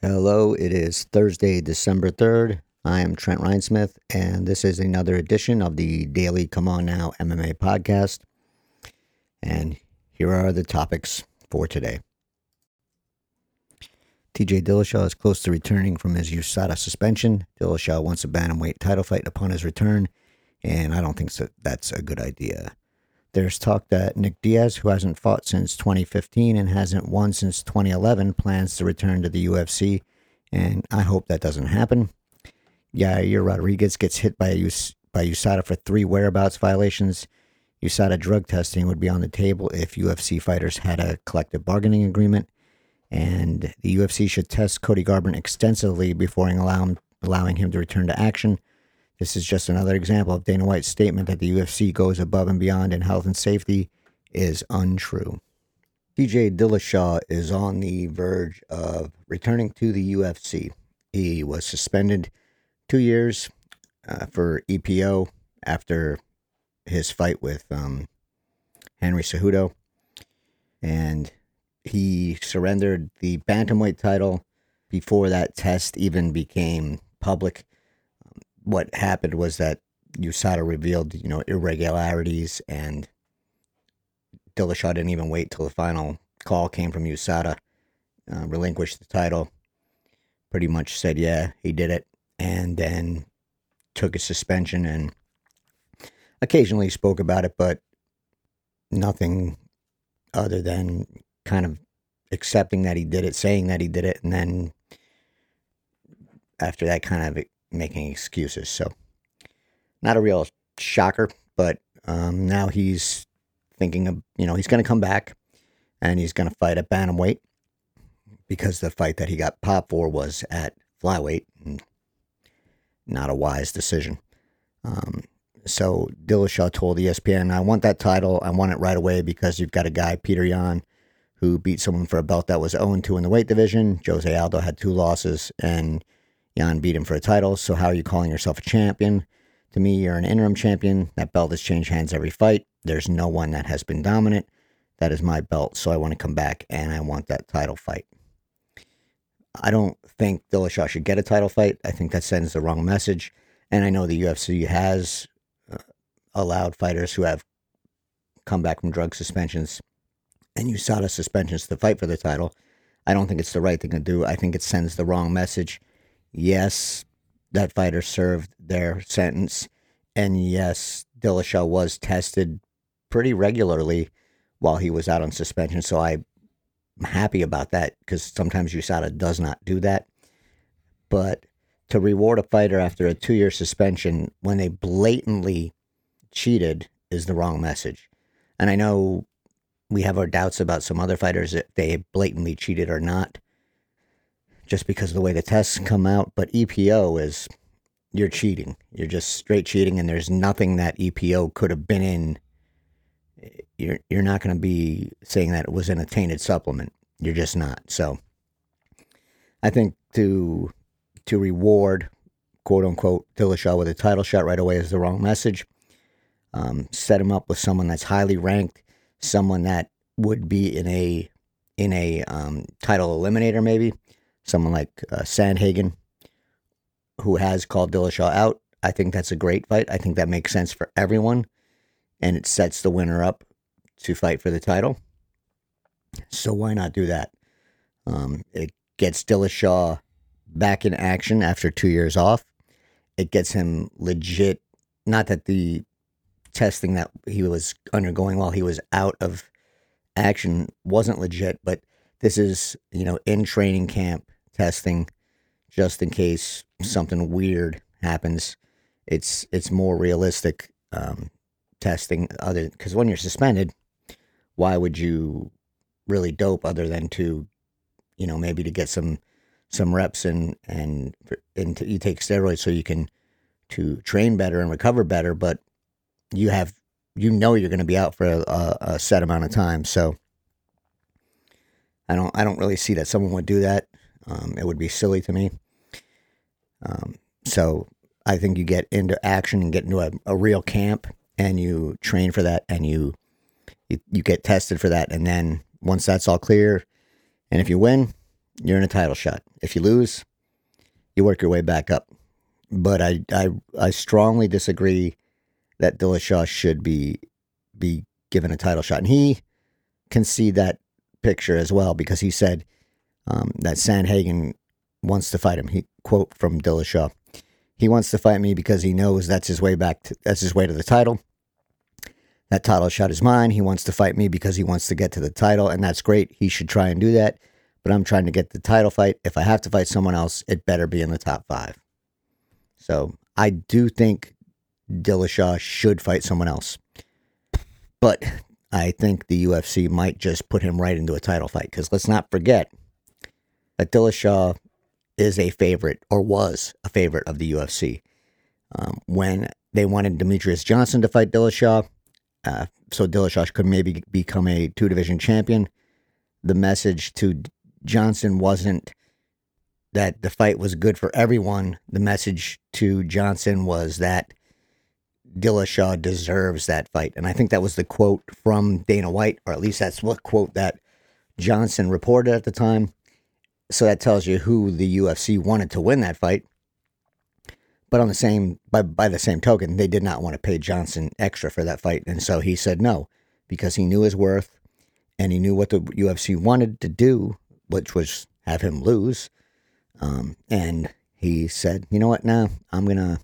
Hello, it is Thursday, December 3rd. I am Trent Reinsmith, and this is another edition of the Daily Come On Now MMA podcast. And here are the topics for today. TJ Dillashaw is close to returning from his USADA suspension. Dillashaw wants a bantamweight title fight upon his return, and I don't think so, that's a good idea. There's talk that Nick Diaz, who hasn't fought since 2015 and hasn't won since 2011, plans to return to the UFC, and I hope that doesn't happen. Yair Rodriguez gets hit by, US, by USADA for three whereabouts violations. USADA drug testing would be on the table if UFC fighters had a collective bargaining agreement, and the UFC should test Cody Garbrandt extensively before allow allowing him to return to action. This is just another example of Dana White's statement that the UFC goes above and beyond in health and safety is untrue. TJ Dillashaw is on the verge of returning to the UFC. He was suspended two years uh, for EPO after his fight with um, Henry Cejudo, and he surrendered the bantamweight title before that test even became public what happened was that USADA revealed, you know, irregularities and Dillashaw didn't even wait till the final call came from USADA, uh, relinquished the title, pretty much said, yeah, he did it, and then took a suspension and occasionally spoke about it, but nothing other than kind of accepting that he did it, saying that he did it, and then after that kind of making excuses. So, not a real shocker, but um, now he's thinking of, you know, he's going to come back and he's going to fight at Bantamweight because the fight that he got popped for was at Flyweight. Not a wise decision. Um, so Dillashaw told ESPN, I want that title. I want it right away because you've got a guy, Petr Yan, who beat someone for a belt that was 0 2 in the weight division. Jose Aldo had two losses, and Yan beat him for a title, so how are you calling yourself a champion? To me, you're an interim champion. That belt has changed hands every fight. There's no one that has been dominant. That is my belt, so I want to come back and I want that title fight. I don't think Dillashaw should get a title fight. I think that sends the wrong message. And I know the UFC has uh, allowed fighters who have come back from drug suspensions and USADA suspensions to fight for the title. I don't think it's the right thing to do. I think it sends the wrong message yes, that fighter served their sentence. And yes, Dillashaw was tested pretty regularly while he was out on suspension. So I'm happy about that because sometimes USADA does not do that. But to reward a fighter after a two year suspension when they blatantly cheated is the wrong message. And I know we have our doubts about some other fighters if they blatantly cheated or not just because of the way the tests come out. But EPO is you're cheating. You're just straight cheating, and there's nothing that EPO could have been in. You're you're not going to be saying that it was in a tainted supplement. You're just not. So, I think to to reward quote unquote Dillashaw with a title shot right away is the wrong message. Um, set him up with someone that's highly ranked, someone that would be in a in a um, title eliminator maybe someone like uh, Sandhagen, who has called Dillashaw out. I think that's a great fight. I think that makes sense for everyone, and it sets the winner up to fight for the title. So why not do that? Um, it gets Dillashaw back in action after two years off. It gets him legit. Not that the testing that he was undergoing while he was out of action wasn't legit, but this is you know in training camp testing just in case something weird happens. It's it's more realistic um, testing other because when you're suspended, why would you really dope other than to, you know, maybe to get some some reps and and and to, you take steroids so you can to train better and recover better, but you have you know you're going to be out for a, a, set amount of time, so. I don't I don't really see that someone would do that. Um, it would be silly to me. Um, so I think you get into action and get into a, a real camp and you train for that and you, you you get tested for that and then once that's all clear and if you win you're in a title shot. If you lose, you work your way back up. But I I I strongly disagree that Dillashaw should be be given a title shot, and he can see that picture as well because he said um, that Sandhagen wants to fight him. He quote from Dillashaw. He wants to fight me because he knows that's his way back. To, that's his way to the title. That title shot is mine. He wants to fight me because he wants to get to the title, and that's great. He should try and do that. But I'm trying to get the title fight. If I have to fight someone else, it better be in the top five. So I do think Dillashaw should fight someone else. But I think the UFC might just put him right into a title fight because let's not forget that Dillashaw is a favorite or was a favorite of the UFC. Um, when they wanted Demetrious Johnson to fight Dillashaw, uh, so Dillashaw could maybe become a two division champion, the message to Johnson wasn't that the fight was good for everyone. The message to Johnson was that Dillashaw deserves that fight. And I think that was the quote from Dana White, or at least that's what quote that Johnson reported at the time. So that tells you who the UFC wanted to win that fight. But on the same by by the same token, they did not want to pay Johnson extra for that fight. And so he said no, because he knew his worth and he knew what the UFC wanted to do, which was have him lose. Um, and he said, you know what, now I'm gonna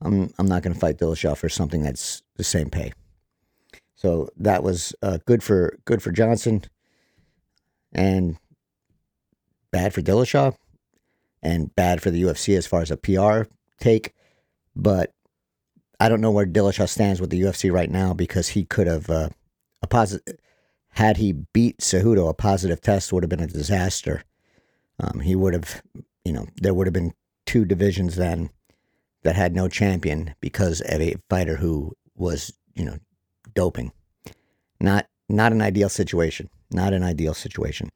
I'm I'm not gonna fight Dillashaw for something that's the same pay. So that was uh, good for good for Johnson, and bad for Dillashaw, and bad for the UFC as far as a PR take. But I don't know where Dillashaw stands with the UFC right now because he could have uh, a positive. Had he beat Cejudo, a positive test would have been a disaster. Um, he would have, you know, there would have been two divisions then that had no champion because of a fighter who was, you know, doping. Not not an ideal situation. Not an ideal situation.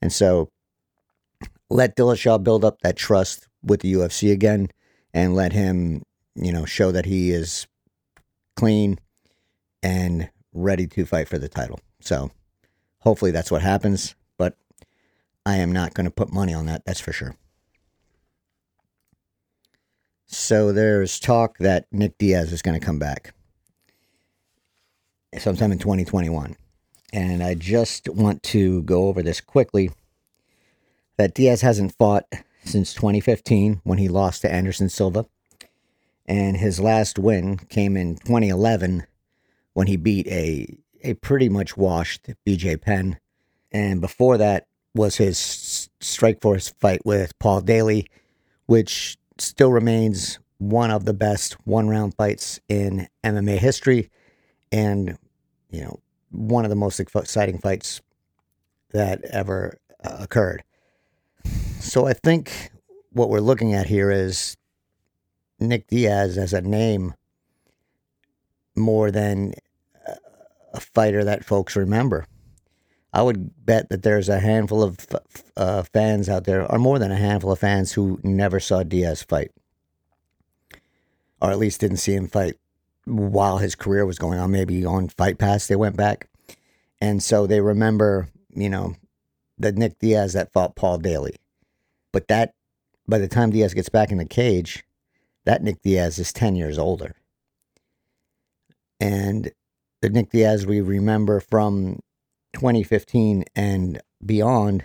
And so let Dillashaw build up that trust with the UFC again and let him, you know, show that he is clean and ready to fight for the title. So hopefully that's what happens, but I am not going to put money on that, that's for sure. So there's talk that Nick Diaz is going to come back sometime in 2021. And I just want to go over this quickly that Diaz hasn't fought since 2015 when he lost to Anderson Silva. And his last win came in 2011 when he beat a, a pretty much washed BJ Penn. And before that was his Strikeforce fight with Paul Daley, which still remains one of the best one round fights in MMA history and, you know, one of the most exciting fights that ever uh, occurred. So I think what we're looking at here is Nick Diaz as a name more than a fighter that folks remember. I would bet that there's a handful of uh, fans out there, or more than a handful of fans, who never saw Diaz fight, or at least didn't see him fight while his career was going on. Maybe on Fight Pass they went back, and so they remember, you know, the Nick Diaz that fought Paul Daley. But that, by the time Diaz gets back in the cage, that Nick Diaz is ten years older, and the Nick Diaz we remember from 2015 and beyond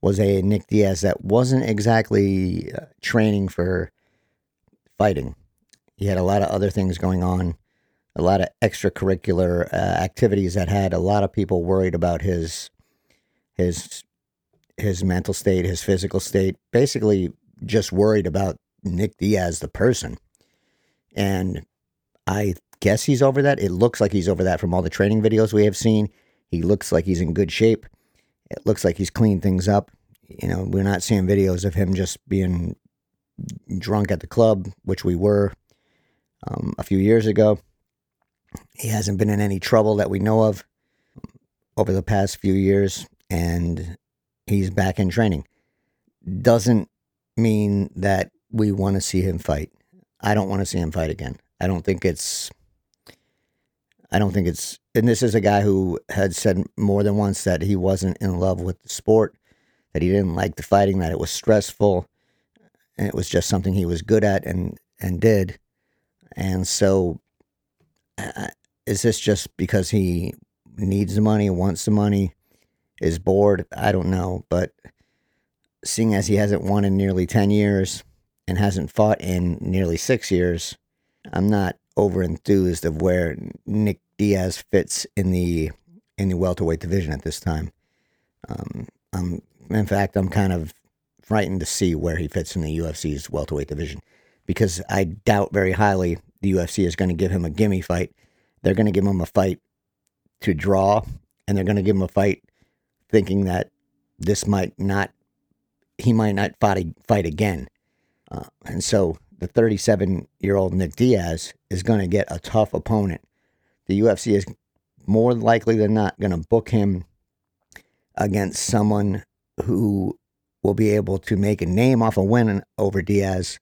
was a Nick Diaz that wasn't exactly uh, training for fighting. He had a lot of other things going on, a lot of extracurricular uh, activities that had a lot of people worried about his his his mental state, his physical state, basically just worried about Nick Diaz the person. And I guess he's over that. It looks like he's over that from all the training videos we have seen. He looks like he's in good shape. It looks like he's cleaned things up. You know, we're not seeing videos of him just being drunk at the club, which we were um, a few years ago. He hasn't been in any trouble that we know of over the past few years, and he's back in training. Doesn't mean that we want to see him fight. I don't want to see him fight again. I don't think it's I don't think it's, and this is a guy who had said more than once that he wasn't in love with the sport, that he didn't like the fighting, that it was stressful, and it was just something he was good at and and did. And so, uh, is this just because he needs the money, wants the money, is bored? I don't know, but seeing as he hasn't won in nearly ten years and hasn't fought in nearly six years, I'm not over enthused of where Nick Diaz fits in the in the welterweight division at this time. Um, I'm, in fact, I'm kind of frightened to see where he fits in the UFC's welterweight division because I doubt very highly the UFC is going to give him a gimme fight. They're going to give him a fight to draw, and they're going to give him a fight thinking that this might not, he might not fight, fight again. Uh, and so the 37 year old Nick Diaz is going to get a tough opponent. The UFC is more likely than not going to book him against someone who will be able to make a name off a win over Diaz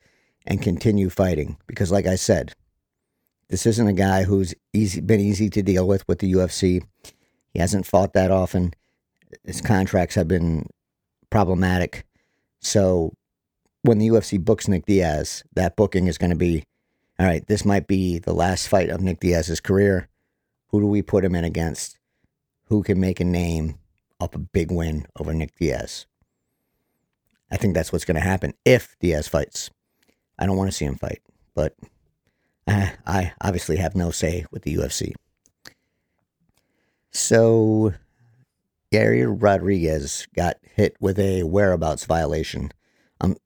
and continue fighting. Because, like I said, this isn't a guy who's easy, been easy to deal with with the UFC. He hasn't fought that often. His contracts have been problematic. So when the UFC books Nick Diaz, that booking is going to be all right, this might be the last fight of Nick Diaz's career. Who do we put him in against? Who can make a name up a big win over Nick Diaz? I think that's what's going to happen if Diaz fights. I don't want to see him fight, but I, I obviously have no say with the UFC. So, Yair Rodriguez got hit with a whereabouts violation Um,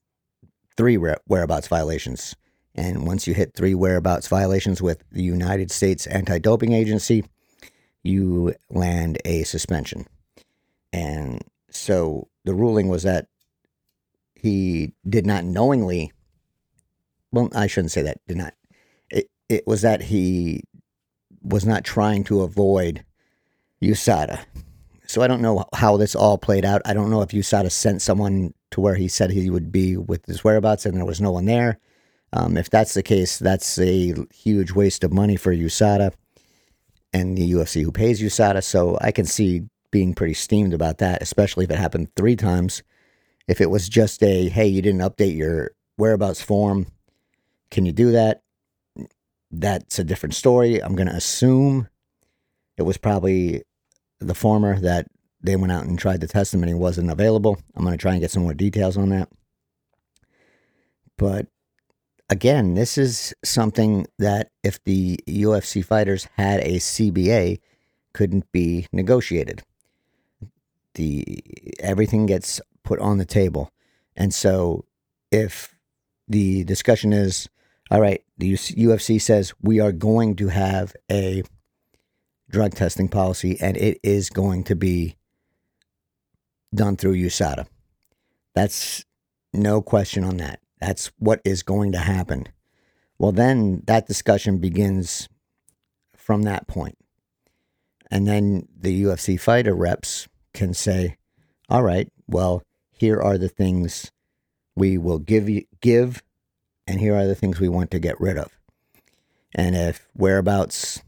three whereabouts violations. And once you hit three whereabouts violations with the United States Anti Doping Agency, you land a suspension. And so the ruling was that he did not knowingly, well, I shouldn't say that, did not. It, it was that he was not trying to avoid USADA. So I don't know how this all played out. I don't know if USADA sent someone to where he said he would be with his whereabouts and there was no one there. Um, if that's the case, that's a huge waste of money for USADA and the UFC who pays USADA. So I can see being pretty steamed about that, especially if it happened three times. If it was just a, hey, you didn't update your whereabouts form, can you do that? That's a different story. I'm going to assume it was probably the former that they went out and tried to test and he wasn't available. I'm going to try and get some more details on that. But again, this is something that if the UFC fighters had a CBA, couldn't be negotiated. The everything gets put on the table. And so if the discussion is all right, the UFC says we are going to have a drug testing policy and it is going to be done through USADA. That's no question on that. That's what is going to happen. Well, then that discussion begins from that point. And then the UFC fighter reps can say, all right, well, here are the things we will give you, give, and here are the things we want to get rid of. And if whereabouts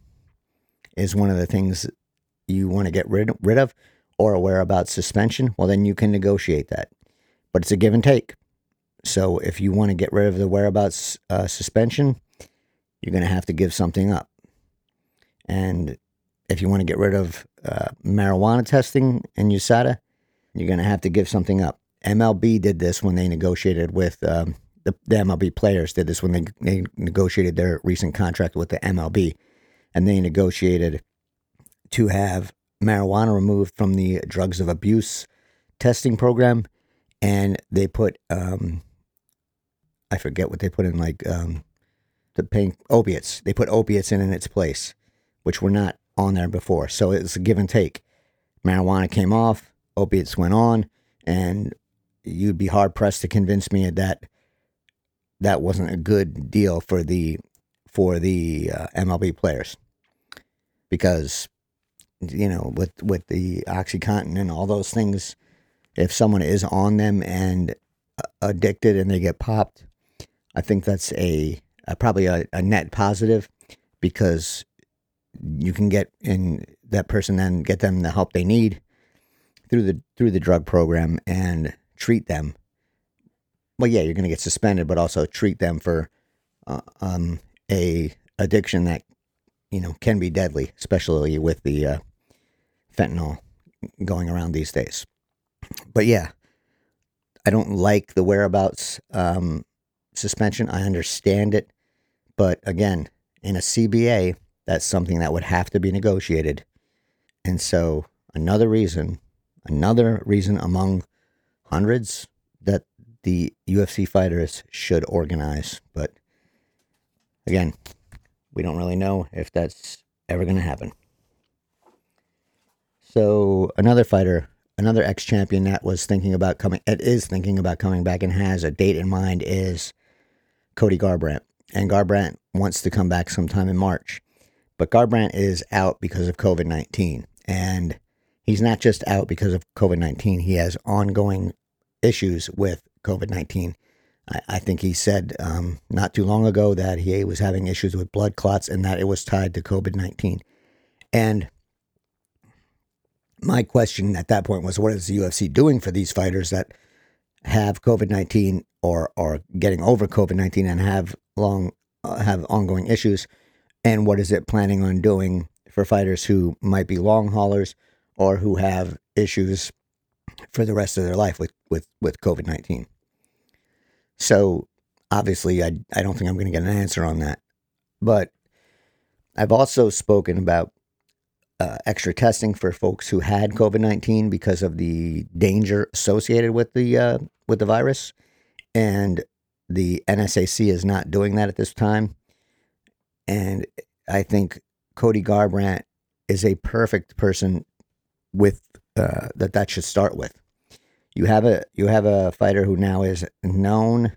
is one of the things you want to get rid, rid of, or a whereabouts suspension, well, then you can negotiate that. But it's a give and take. So if you want to get rid of the whereabouts uh, suspension, you're going to have to give something up. And if you want to get rid of uh, marijuana testing in USADA, you're going to have to give something up. MLB did this when they negotiated with um, the, the, MLB players did this when they, they negotiated their recent contract with the MLB, and they negotiated to have marijuana removed from the drugs of abuse testing program, and they put um, I forget what they put in like um, the pain opiates. They put opiates in in its place, which were not on there before. So it's a give and take. Marijuana came off, opiates went on, and you'd be hard pressed to convince me that that wasn't a good deal for the for the uh, MLB players because you know, with with the OxyContin and all those things, if someone is on them and uh, addicted and they get popped, I think that's a, a probably a, a, net positive because you can get in that person then get them the help they need through the through the drug program and treat them. Well, yeah, you're going to get suspended, but also treat them for uh, um, a addiction that you know can be deadly, especially with the uh, fentanyl going around these days. But yeah, I don't like the whereabouts um, suspension. I understand it, but again, in a CBA, that's something that would have to be negotiated. And so, another reason, another reason among hundreds that the UFC fighters should organize. But again, we don't really know if that's ever going to happen. So, another fighter, another ex champion that was thinking about coming, it is thinking about coming back and has a date in mind is Cody Garbrandt. And Garbrandt wants to come back sometime in March. But Garbrandt is out because of COVID 19. And he's not just out because of COVID 19, he has ongoing issues with COVID 19. I, think he said um, not too long ago that he was having issues with blood clots and that it was tied to COVID 19. And my question at that point was what is the UFC doing for these fighters that have COVID 19 or are getting over COVID 19 and have long uh, have ongoing issues? And what is it planning on doing for fighters who might be long haulers or who have issues for the rest of their life with, with, with COVID 19? So obviously, I, I don't think I'm going to get an answer on that. But I've also spoken about uh, extra testing for folks who had COVID nineteen because of the danger associated with the uh, with the virus, and the NSAC is not doing that at this time. And I think Cody Garbrandt is a perfect person with uh, that that should start with. You have a you have a fighter who now is known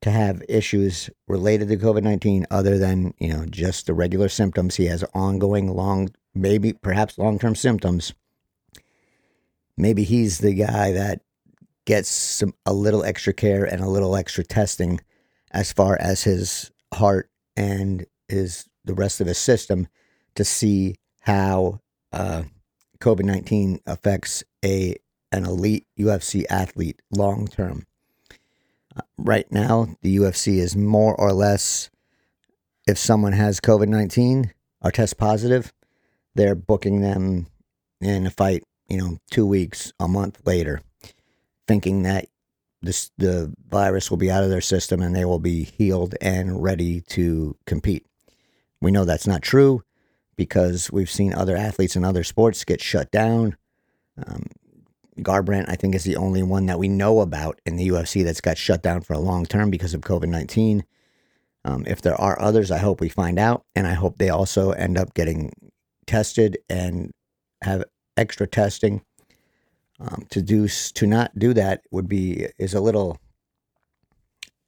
to have issues related to COVID nineteen, other than you know just the regular symptoms. He has ongoing long, maybe perhaps long term symptoms. Maybe he's the guy that gets some a little extra care and a little extra testing as far as his heart and his the rest of his system to see how uh, COVID nineteen affects a an elite UFC athlete long term. Uh, right now, the UFC is more or less, if someone has COVID 19 or test positive, they're booking them in a fight, you know, two weeks, a month later, thinking that this, the virus will be out of their system and they will be healed and ready to compete. We know that's not true because we've seen other athletes in other sports get shut down. Um, Garbrandt, I think, is the only one that we know about in the UFC that's got shut down for a long term because of COVID 19. Um, if there are others, I hope we find out. And I hope they also end up getting tested and have extra testing. Um, to do to not do that would be is a little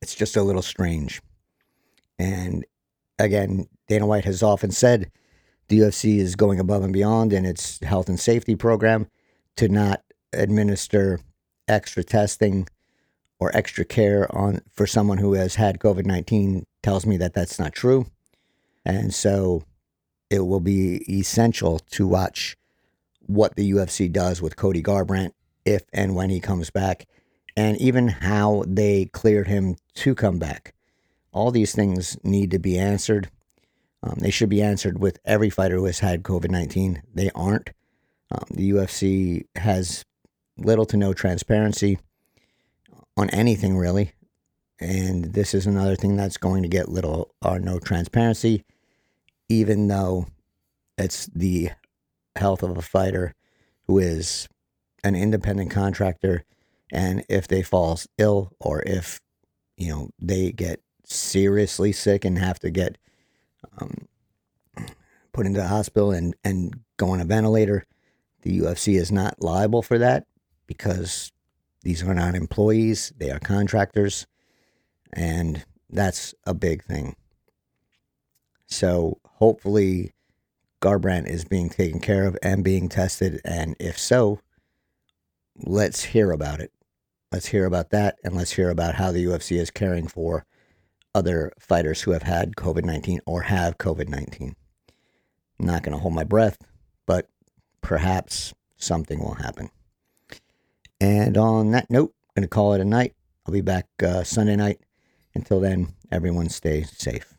it's just a little strange and again dana white has often said the ufc is going above and beyond in its health and safety program to not administer extra testing or extra care on for someone who has had COVID-19 tells me that that's not true. And so it will be essential to watch what the UFC does with Cody Garbrandt if and when he comes back and even how they cleared him to come back. All these things need to be answered. Um, they should be answered with every fighter who has had COVID 19. They aren't. Um, the UFC has little to no transparency on anything really. And this is another thing that's going to get little or no transparency, even though it's the health of a fighter who is an independent contractor. And if they fall ill or if, you know, they get seriously sick and have to get um, put into the hospital and, and go on a ventilator, the UFC is not liable for that because these are not employees, they are contractors. And that's a big thing. So hopefully, Garbrandt is being taken care of and being tested. And if so, let's hear about it. Let's hear about that. And let's hear about how the UFC is caring for other fighters who have had COVID 19 or have COVID 19. I'm not going to hold my breath, but perhaps something will happen. And on that note, I'm going to call it a night. I'll be back uh, Sunday night. Until then, everyone stay safe.